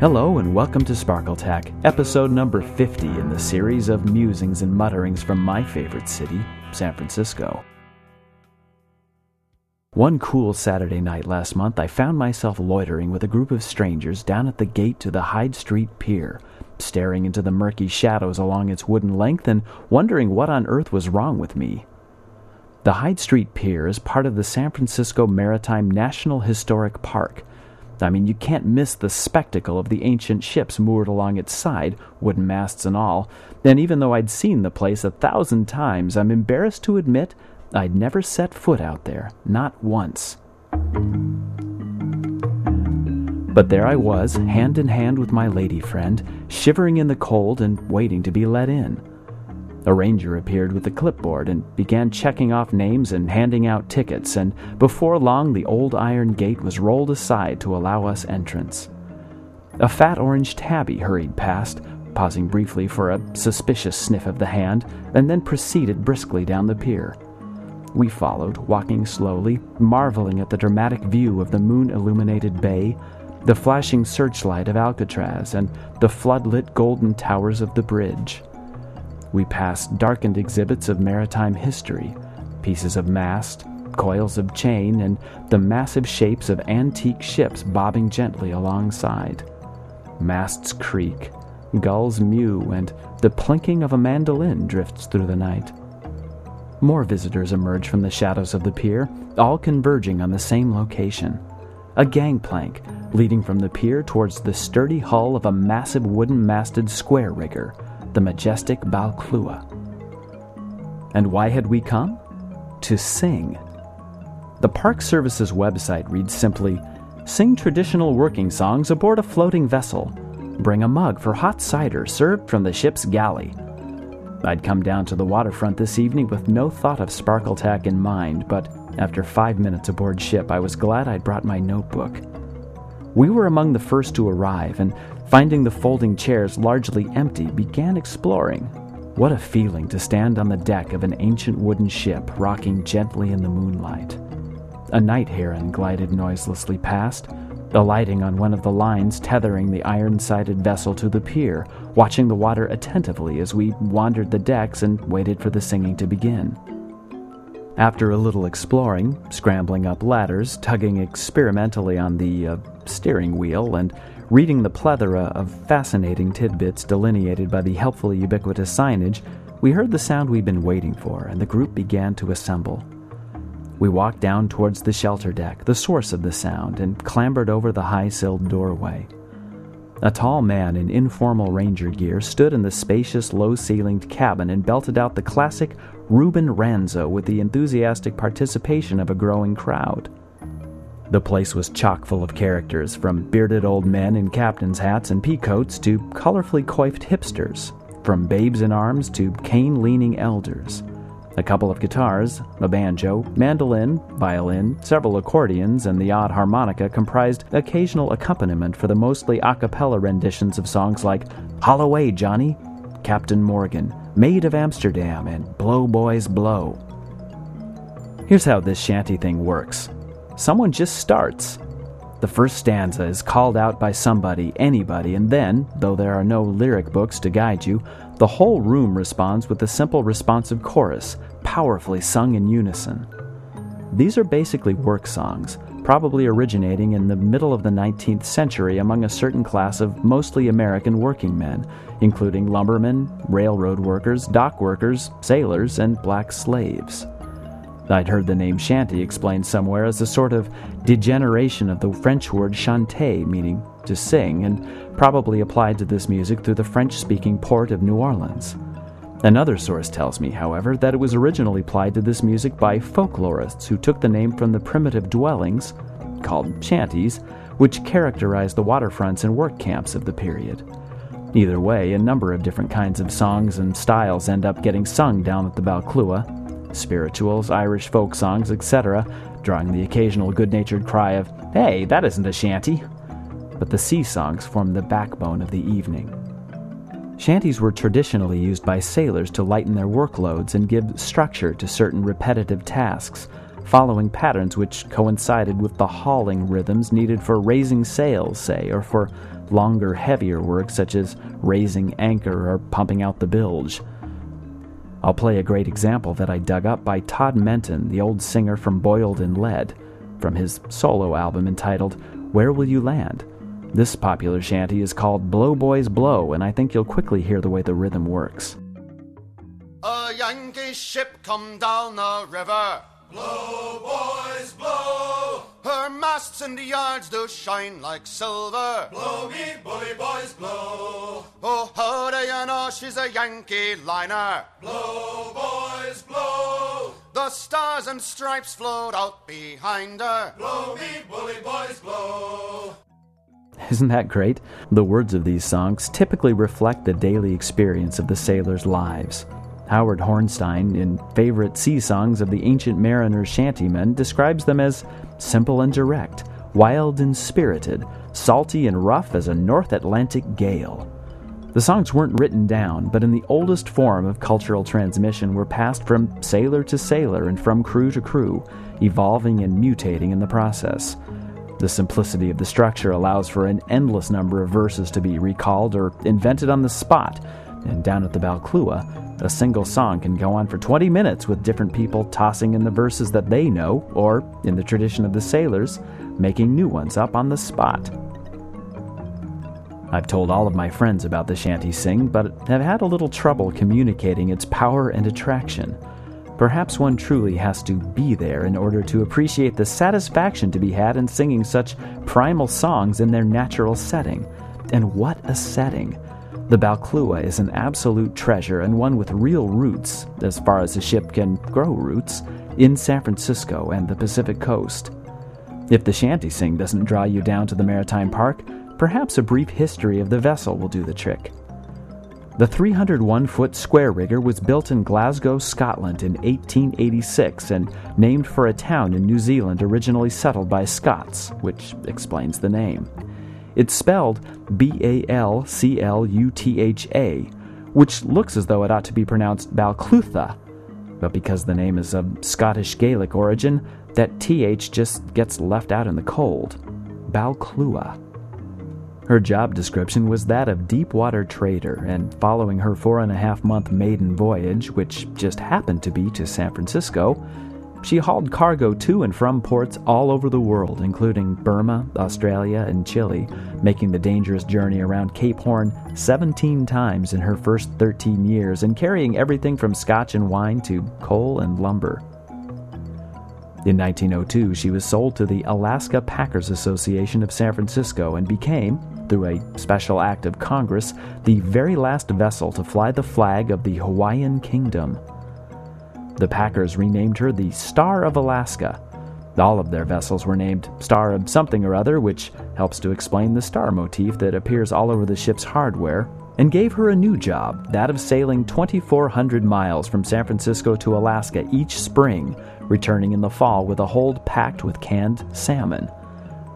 Hello and welcome to Sparkletack, episode number 50 in the series of musings and mutterings from my favorite city, San Francisco. One cool Saturday night last month, I found myself loitering with a group of strangers down at the gate to the Hyde Street Pier, staring into the murky shadows along its wooden length and wondering what on earth was wrong with me. The Hyde Street Pier is part of the San Francisco Maritime National Historic Park. I mean, you can't miss the spectacle of the ancient ships moored along its side, wooden masts and all. And even though I'd seen the place a thousand times, I'm embarrassed to admit I'd never set foot out there, not once. But there I was, hand in hand with my lady friend, shivering in the cold and waiting to be let in. A ranger appeared with a clipboard and began checking off names and handing out tickets, and before long the old iron gate was rolled aside to allow us entrance. A fat orange tabby hurried past, pausing briefly for a suspicious sniff of the hand, and then proceeded briskly down the pier. We followed, walking slowly, marveling at the dramatic view of the moon illuminated bay, the flashing searchlight of Alcatraz, and the flood-lit golden towers of the bridge. We passed darkened exhibits of maritime history, pieces of mast, coils of chain, and the massive shapes of antique ships bobbing gently alongside. Masts creak, gulls mew, and the plinking of a mandolin drifts through the night. More visitors emerge from the shadows of the pier, all converging on the same location. A gangplank leading from the pier towards the sturdy hull of a massive wooden masted square rigger the majestic Balclutha. And why had we come? To sing. The Park Service's website reads simply Sing traditional working songs aboard a floating vessel. Bring a mug for hot cider served from the ship's galley. I'd come down to the waterfront this evening with no thought of Sparkletack in mind, but after five minutes aboard ship, I was glad I'd brought my notebook. We were among the first to arrive, and finding the folding chairs largely empty, began exploring. What a feeling to stand on the deck of an ancient wooden ship rocking gently in the moonlight. A night heron glided noiselessly past, alighting on one of the lines tethering the iron sided vessel to the pier, watching the water attentively as we wandered the decks and waited for the singing to begin. After a little exploring, scrambling up ladders, tugging experimentally on the uh, steering wheel, and reading the plethora of fascinating tidbits delineated by the helpfully ubiquitous signage, we heard the sound we'd been waiting for, and the group began to assemble. We walked down towards the shelter deck, the source of the sound, and clambered over the high silled doorway. A tall man in informal ranger gear stood in the spacious, low ceilinged cabin and belted out the classic Ruben Ranzo with the enthusiastic participation of a growing crowd. The place was chock full of characters, from bearded old men in captain's hats and peacoats to colorfully coiffed hipsters, from babes in arms to cane leaning elders. A couple of guitars, a banjo, mandolin, violin, several accordions, and the odd harmonica comprised occasional accompaniment for the mostly a cappella renditions of songs like Haul Away, Johnny, Captain Morgan, Maid of Amsterdam, and Blow Boys Blow. Here's how this shanty thing works someone just starts. The first stanza is called out by somebody, anybody, and then, though there are no lyric books to guide you, the whole room responds with a simple responsive chorus, powerfully sung in unison. These are basically work songs, probably originating in the middle of the 19th century among a certain class of mostly American working men, including lumbermen, railroad workers, dock workers, sailors, and black slaves. I'd heard the name shanty explained somewhere as a sort of degeneration of the French word chanter, meaning to sing, and probably applied to this music through the French speaking port of New Orleans. Another source tells me, however, that it was originally applied to this music by folklorists who took the name from the primitive dwellings, called shanties, which characterized the waterfronts and work camps of the period. Either way, a number of different kinds of songs and styles end up getting sung down at the Balclutha, spirituals, Irish folk songs, etc., drawing the occasional good natured cry of, Hey, that isn't a shanty! But the sea songs form the backbone of the evening. Shanties were traditionally used by sailors to lighten their workloads and give structure to certain repetitive tasks, following patterns which coincided with the hauling rhythms needed for raising sails, say, or for longer, heavier work such as raising anchor or pumping out the bilge. I'll play a great example that I dug up by Todd Menton, the old singer from Boiled in Lead, from his solo album entitled Where Will You Land? This popular shanty is called Blow Boys Blow, and I think you'll quickly hear the way the rhythm works. A Yankee ship come down the river. Blow, boys, blow. Her masts and the yards do shine like silver. Blow me, bully boys, blow. Oh, how do you know she's a Yankee liner? Blow, boys, blow. The stars and stripes float out behind her. Blow me, bully boys, blow. Isn't that great? The words of these songs typically reflect the daily experience of the sailors' lives. Howard Hornstein, in Favorite Sea Songs of the Ancient Mariner's Shantymen, describes them as simple and direct, wild and spirited, salty and rough as a North Atlantic gale. The songs weren't written down, but in the oldest form of cultural transmission were passed from sailor to sailor and from crew to crew, evolving and mutating in the process. The simplicity of the structure allows for an endless number of verses to be recalled or invented on the spot, and down at the Balclutha, a single song can go on for 20 minutes with different people tossing in the verses that they know, or, in the tradition of the sailors, making new ones up on the spot. I've told all of my friends about the shanty sing, but have had a little trouble communicating its power and attraction. Perhaps one truly has to be there in order to appreciate the satisfaction to be had in singing such primal songs in their natural setting. And what a setting! The Balclutha is an absolute treasure and one with real roots, as far as a ship can grow roots, in San Francisco and the Pacific coast. If the shanty sing doesn't draw you down to the Maritime Park, perhaps a brief history of the vessel will do the trick. The 301 foot square rigger was built in Glasgow, Scotland in 1886 and named for a town in New Zealand originally settled by Scots, which explains the name. It's spelled B A L C L U T H A, which looks as though it ought to be pronounced Balclutha, but because the name is of Scottish Gaelic origin, that TH just gets left out in the cold. Balclutha. Her job description was that of deep water trader, and following her four and a half month maiden voyage, which just happened to be to San Francisco, she hauled cargo to and from ports all over the world, including Burma, Australia, and Chile, making the dangerous journey around Cape Horn 17 times in her first 13 years and carrying everything from scotch and wine to coal and lumber. In 1902, she was sold to the Alaska Packers Association of San Francisco and became, through a special act of Congress, the very last vessel to fly the flag of the Hawaiian Kingdom. The Packers renamed her the Star of Alaska. All of their vessels were named Star of something or other, which helps to explain the star motif that appears all over the ship's hardware, and gave her a new job, that of sailing 2,400 miles from San Francisco to Alaska each spring, returning in the fall with a hold packed with canned salmon.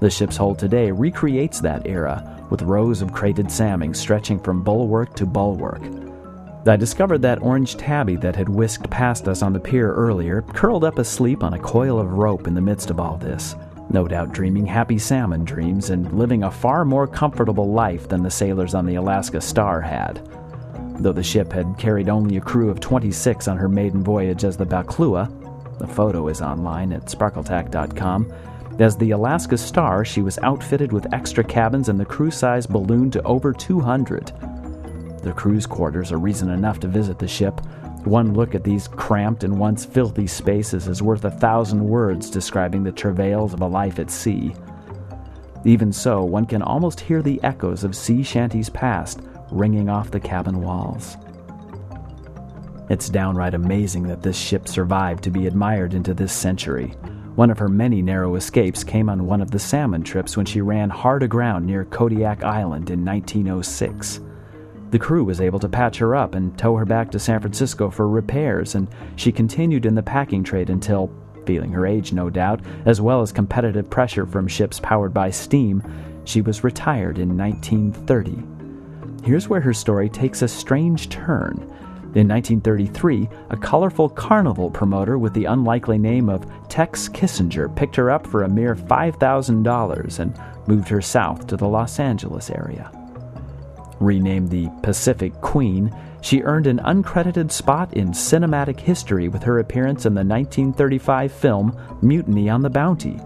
The ship's hold today recreates that era, with rows of crated salmon stretching from bulwark to bulwark. I discovered that orange tabby that had whisked past us on the pier earlier, curled up asleep on a coil of rope in the midst of all this, no doubt dreaming happy salmon dreams and living a far more comfortable life than the sailors on the Alaska Star had. Though the ship had carried only a crew of 26 on her maiden voyage as the Balclutha, the photo is online at sparkletack.com. As the Alaska Star, she was outfitted with extra cabins and the crew size ballooned to over 200. The crew's quarters are reason enough to visit the ship. One look at these cramped and once filthy spaces is worth a thousand words describing the travails of a life at sea. Even so, one can almost hear the echoes of sea shanties past ringing off the cabin walls. It's downright amazing that this ship survived to be admired into this century. One of her many narrow escapes came on one of the salmon trips when she ran hard aground near Kodiak Island in 1906. The crew was able to patch her up and tow her back to San Francisco for repairs, and she continued in the packing trade until, feeling her age no doubt, as well as competitive pressure from ships powered by steam, she was retired in 1930. Here's where her story takes a strange turn. In 1933, a colorful carnival promoter with the unlikely name of Tex Kissinger picked her up for a mere $5,000 and moved her south to the Los Angeles area. Renamed the Pacific Queen, she earned an uncredited spot in cinematic history with her appearance in the 1935 film Mutiny on the Bounty.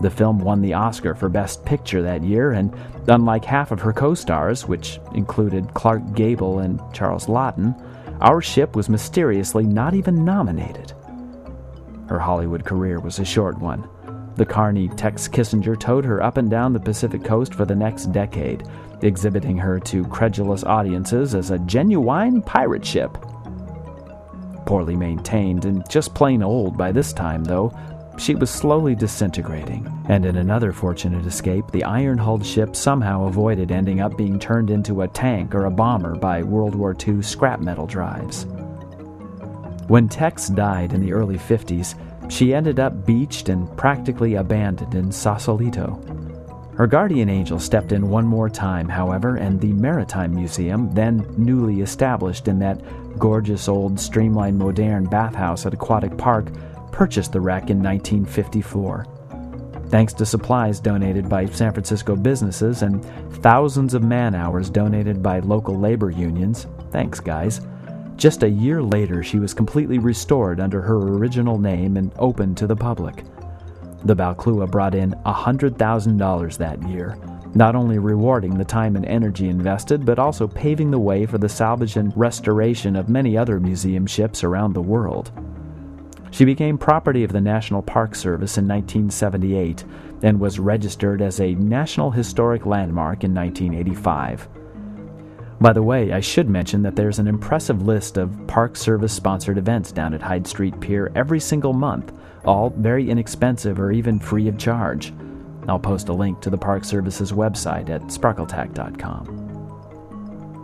The film won the Oscar for Best Picture that year, and unlike half of her co stars, which included Clark Gable and Charles Laughton, our ship was mysteriously not even nominated. Her Hollywood career was a short one. The Carney Tex Kissinger towed her up and down the Pacific coast for the next decade, exhibiting her to credulous audiences as a genuine pirate ship. Poorly maintained and just plain old by this time, though, she was slowly disintegrating, and in another fortunate escape, the iron hulled ship somehow avoided ending up being turned into a tank or a bomber by World War II scrap metal drives. When Tex died in the early 50s, she ended up beached and practically abandoned in Sausalito. Her guardian angel stepped in one more time, however, and the Maritime Museum, then newly established in that gorgeous old streamlined modern bathhouse at Aquatic Park, purchased the wreck in 1954. Thanks to supplies donated by San Francisco businesses and thousands of man hours donated by local labor unions, thanks, guys. Just a year later, she was completely restored under her original name and opened to the public. The Balclutha brought in $100,000 that year, not only rewarding the time and energy invested, but also paving the way for the salvage and restoration of many other museum ships around the world. She became property of the National Park Service in 1978 and was registered as a National Historic Landmark in 1985. By the way, I should mention that there's an impressive list of Park Service sponsored events down at Hyde Street Pier every single month, all very inexpensive or even free of charge. I'll post a link to the Park Service's website at sparkletack.com.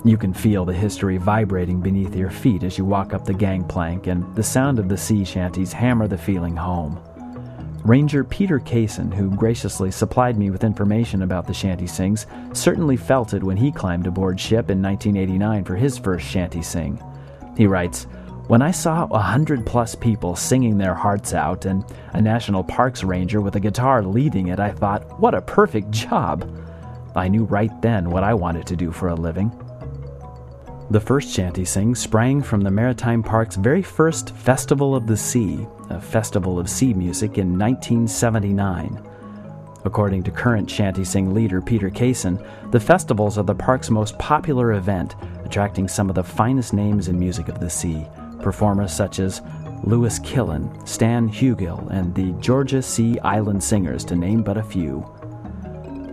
You can feel the history vibrating beneath your feet as you walk up the gangplank, and the sound of the sea shanties hammer the feeling home. Ranger Peter Kasin, who graciously supplied me with information about the shanty sings, certainly felt it when he climbed aboard ship in 1989 for his first shanty sing. He writes, when I saw a hundred plus people singing their hearts out and a national parks ranger with a guitar leading it, I thought, what a perfect job! I knew right then what I wanted to do for a living. The first shanty sing sprang from the Maritime Park's very first Festival of the Sea, a festival of sea music in 1979. According to current shanty sing leader Peter Kasin, the festivals are the park's most popular event, attracting some of the finest names in music of the sea, performers such as Louis Killen, Stan Hugill, and the Georgia Sea Island Singers, to name but a few.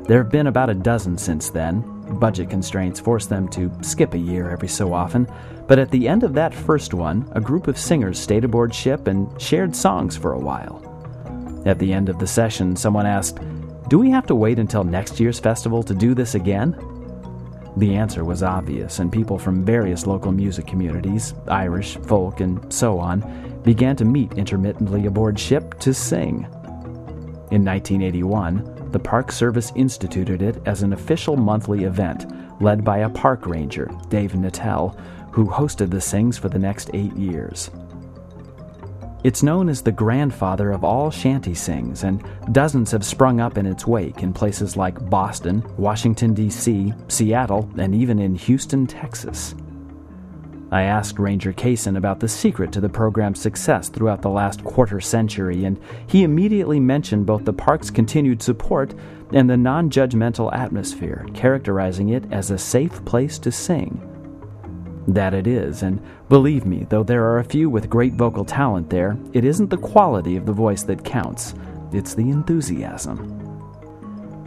There have been about a dozen since then, Budget constraints forced them to skip a year every so often, but at the end of that first one, a group of singers stayed aboard ship and shared songs for a while. At the end of the session, someone asked, Do we have to wait until next year's festival to do this again? The answer was obvious, and people from various local music communities, Irish, folk, and so on, began to meet intermittently aboard ship to sing. In 1981, the Park Service instituted it as an official monthly event, led by a park ranger, Dave Nattell, who hosted the Sings for the next eight years. It's known as the grandfather of all shanty sings, and dozens have sprung up in its wake in places like Boston, Washington, D.C., Seattle, and even in Houston, Texas. I asked Ranger Kasin about the secret to the program's success throughout the last quarter century, and he immediately mentioned both the park's continued support and the non judgmental atmosphere, characterizing it as a safe place to sing. That it is, and believe me, though there are a few with great vocal talent there, it isn't the quality of the voice that counts, it's the enthusiasm.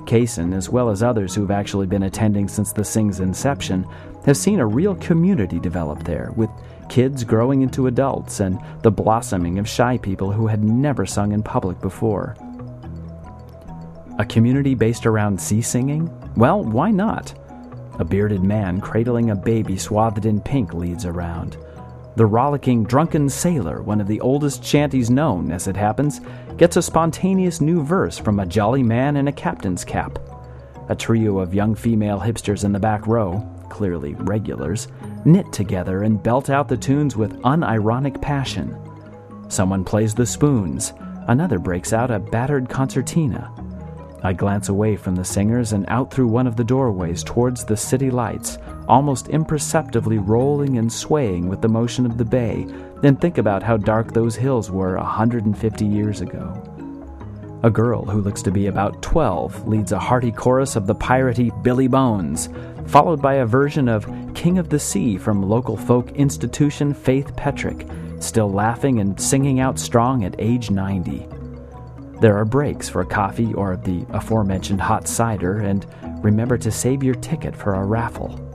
Kasin, as well as others who've actually been attending since the Sing's inception, have seen a real community develop there, with kids growing into adults and the blossoming of shy people who had never sung in public before. A community based around sea singing? Well, why not? A bearded man cradling a baby swathed in pink leads around. The rollicking drunken sailor, one of the oldest shanties known, as it happens, gets a spontaneous new verse from a jolly man in a captain's cap. A trio of young female hipsters in the back row, clearly regulars, knit together and belt out the tunes with unironic passion. Someone plays the spoons, another breaks out a battered concertina. I glance away from the singers and out through one of the doorways towards the city lights, almost imperceptibly rolling and swaying with the motion of the bay, then think about how dark those hills were a 150 years ago. A girl who looks to be about 12 leads a hearty chorus of the piratey Billy Bones, followed by a version of King of the Sea from local folk institution Faith Petric, still laughing and singing out strong at age 90. There are breaks for coffee or the aforementioned hot cider, and remember to save your ticket for a raffle.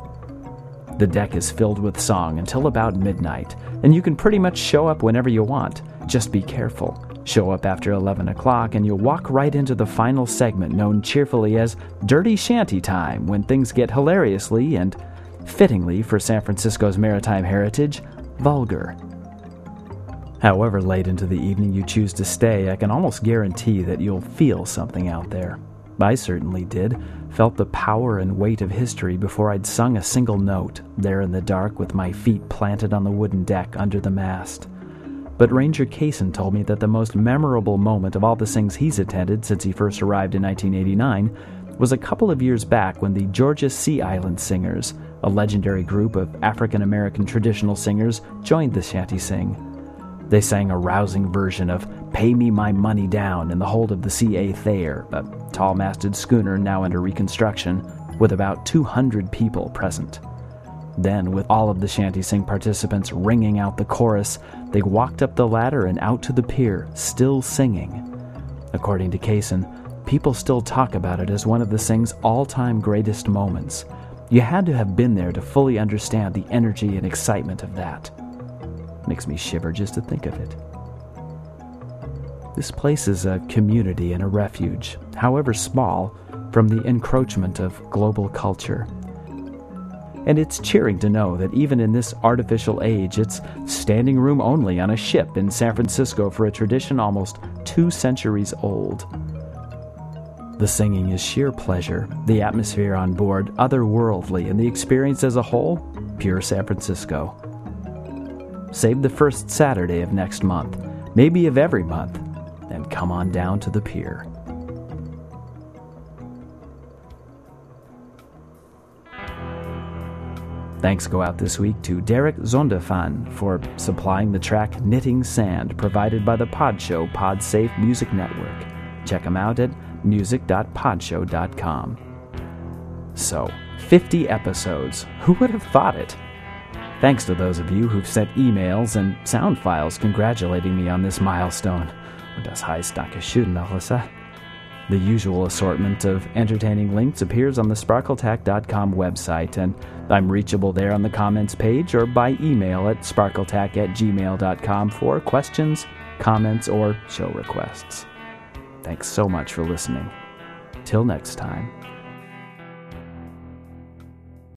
The deck is filled with song until about midnight, and you can pretty much show up whenever you want. Just be careful. Show up after 11 o'clock, and you'll walk right into the final segment known cheerfully as Dirty Shanty Time when things get hilariously and, fittingly for San Francisco's maritime heritage, vulgar. However late into the evening you choose to stay, I can almost guarantee that you'll feel something out there. I certainly did, felt the power and weight of history before I'd sung a single note, there in the dark with my feet planted on the wooden deck under the mast. But Ranger Kasin told me that the most memorable moment of all the sings he's attended since he first arrived in 1989 was a couple of years back when the Georgia Sea Island Singers, a legendary group of African American traditional singers, joined the shanty sing. They sang a rousing version of Pay Me My Money Down in the hold of the C.A. Thayer, a tall masted schooner now under reconstruction, with about 200 people present. Then, with all of the shanty sing participants ringing out the chorus, they walked up the ladder and out to the pier, still singing. According to Kasin, people still talk about it as one of the sing's all time greatest moments. You had to have been there to fully understand the energy and excitement of that. Makes me shiver just to think of it. This place is a community and a refuge, however small, from the encroachment of global culture. And it's cheering to know that even in this artificial age, it's standing room only on a ship in San Francisco for a tradition almost two centuries old. The singing is sheer pleasure, the atmosphere on board otherworldly, and the experience as a whole, pure San Francisco. Save the first Saturday of next month, maybe of every month, and come on down to the pier. Thanks go out this week to Derek Sonderfan for supplying the track Knitting Sand provided by the Podshow Podsafe Music Network. Check them out at music.podshow.com. So, 50 episodes. Who would have thought it? Thanks to those of you who've sent emails and sound files congratulating me on this milestone. Melissa. The usual assortment of entertaining links appears on the sparkletack.com website, and I'm reachable there on the comments page or by email at sparkletack at gmail.com for questions, comments, or show requests. Thanks so much for listening. Till next time.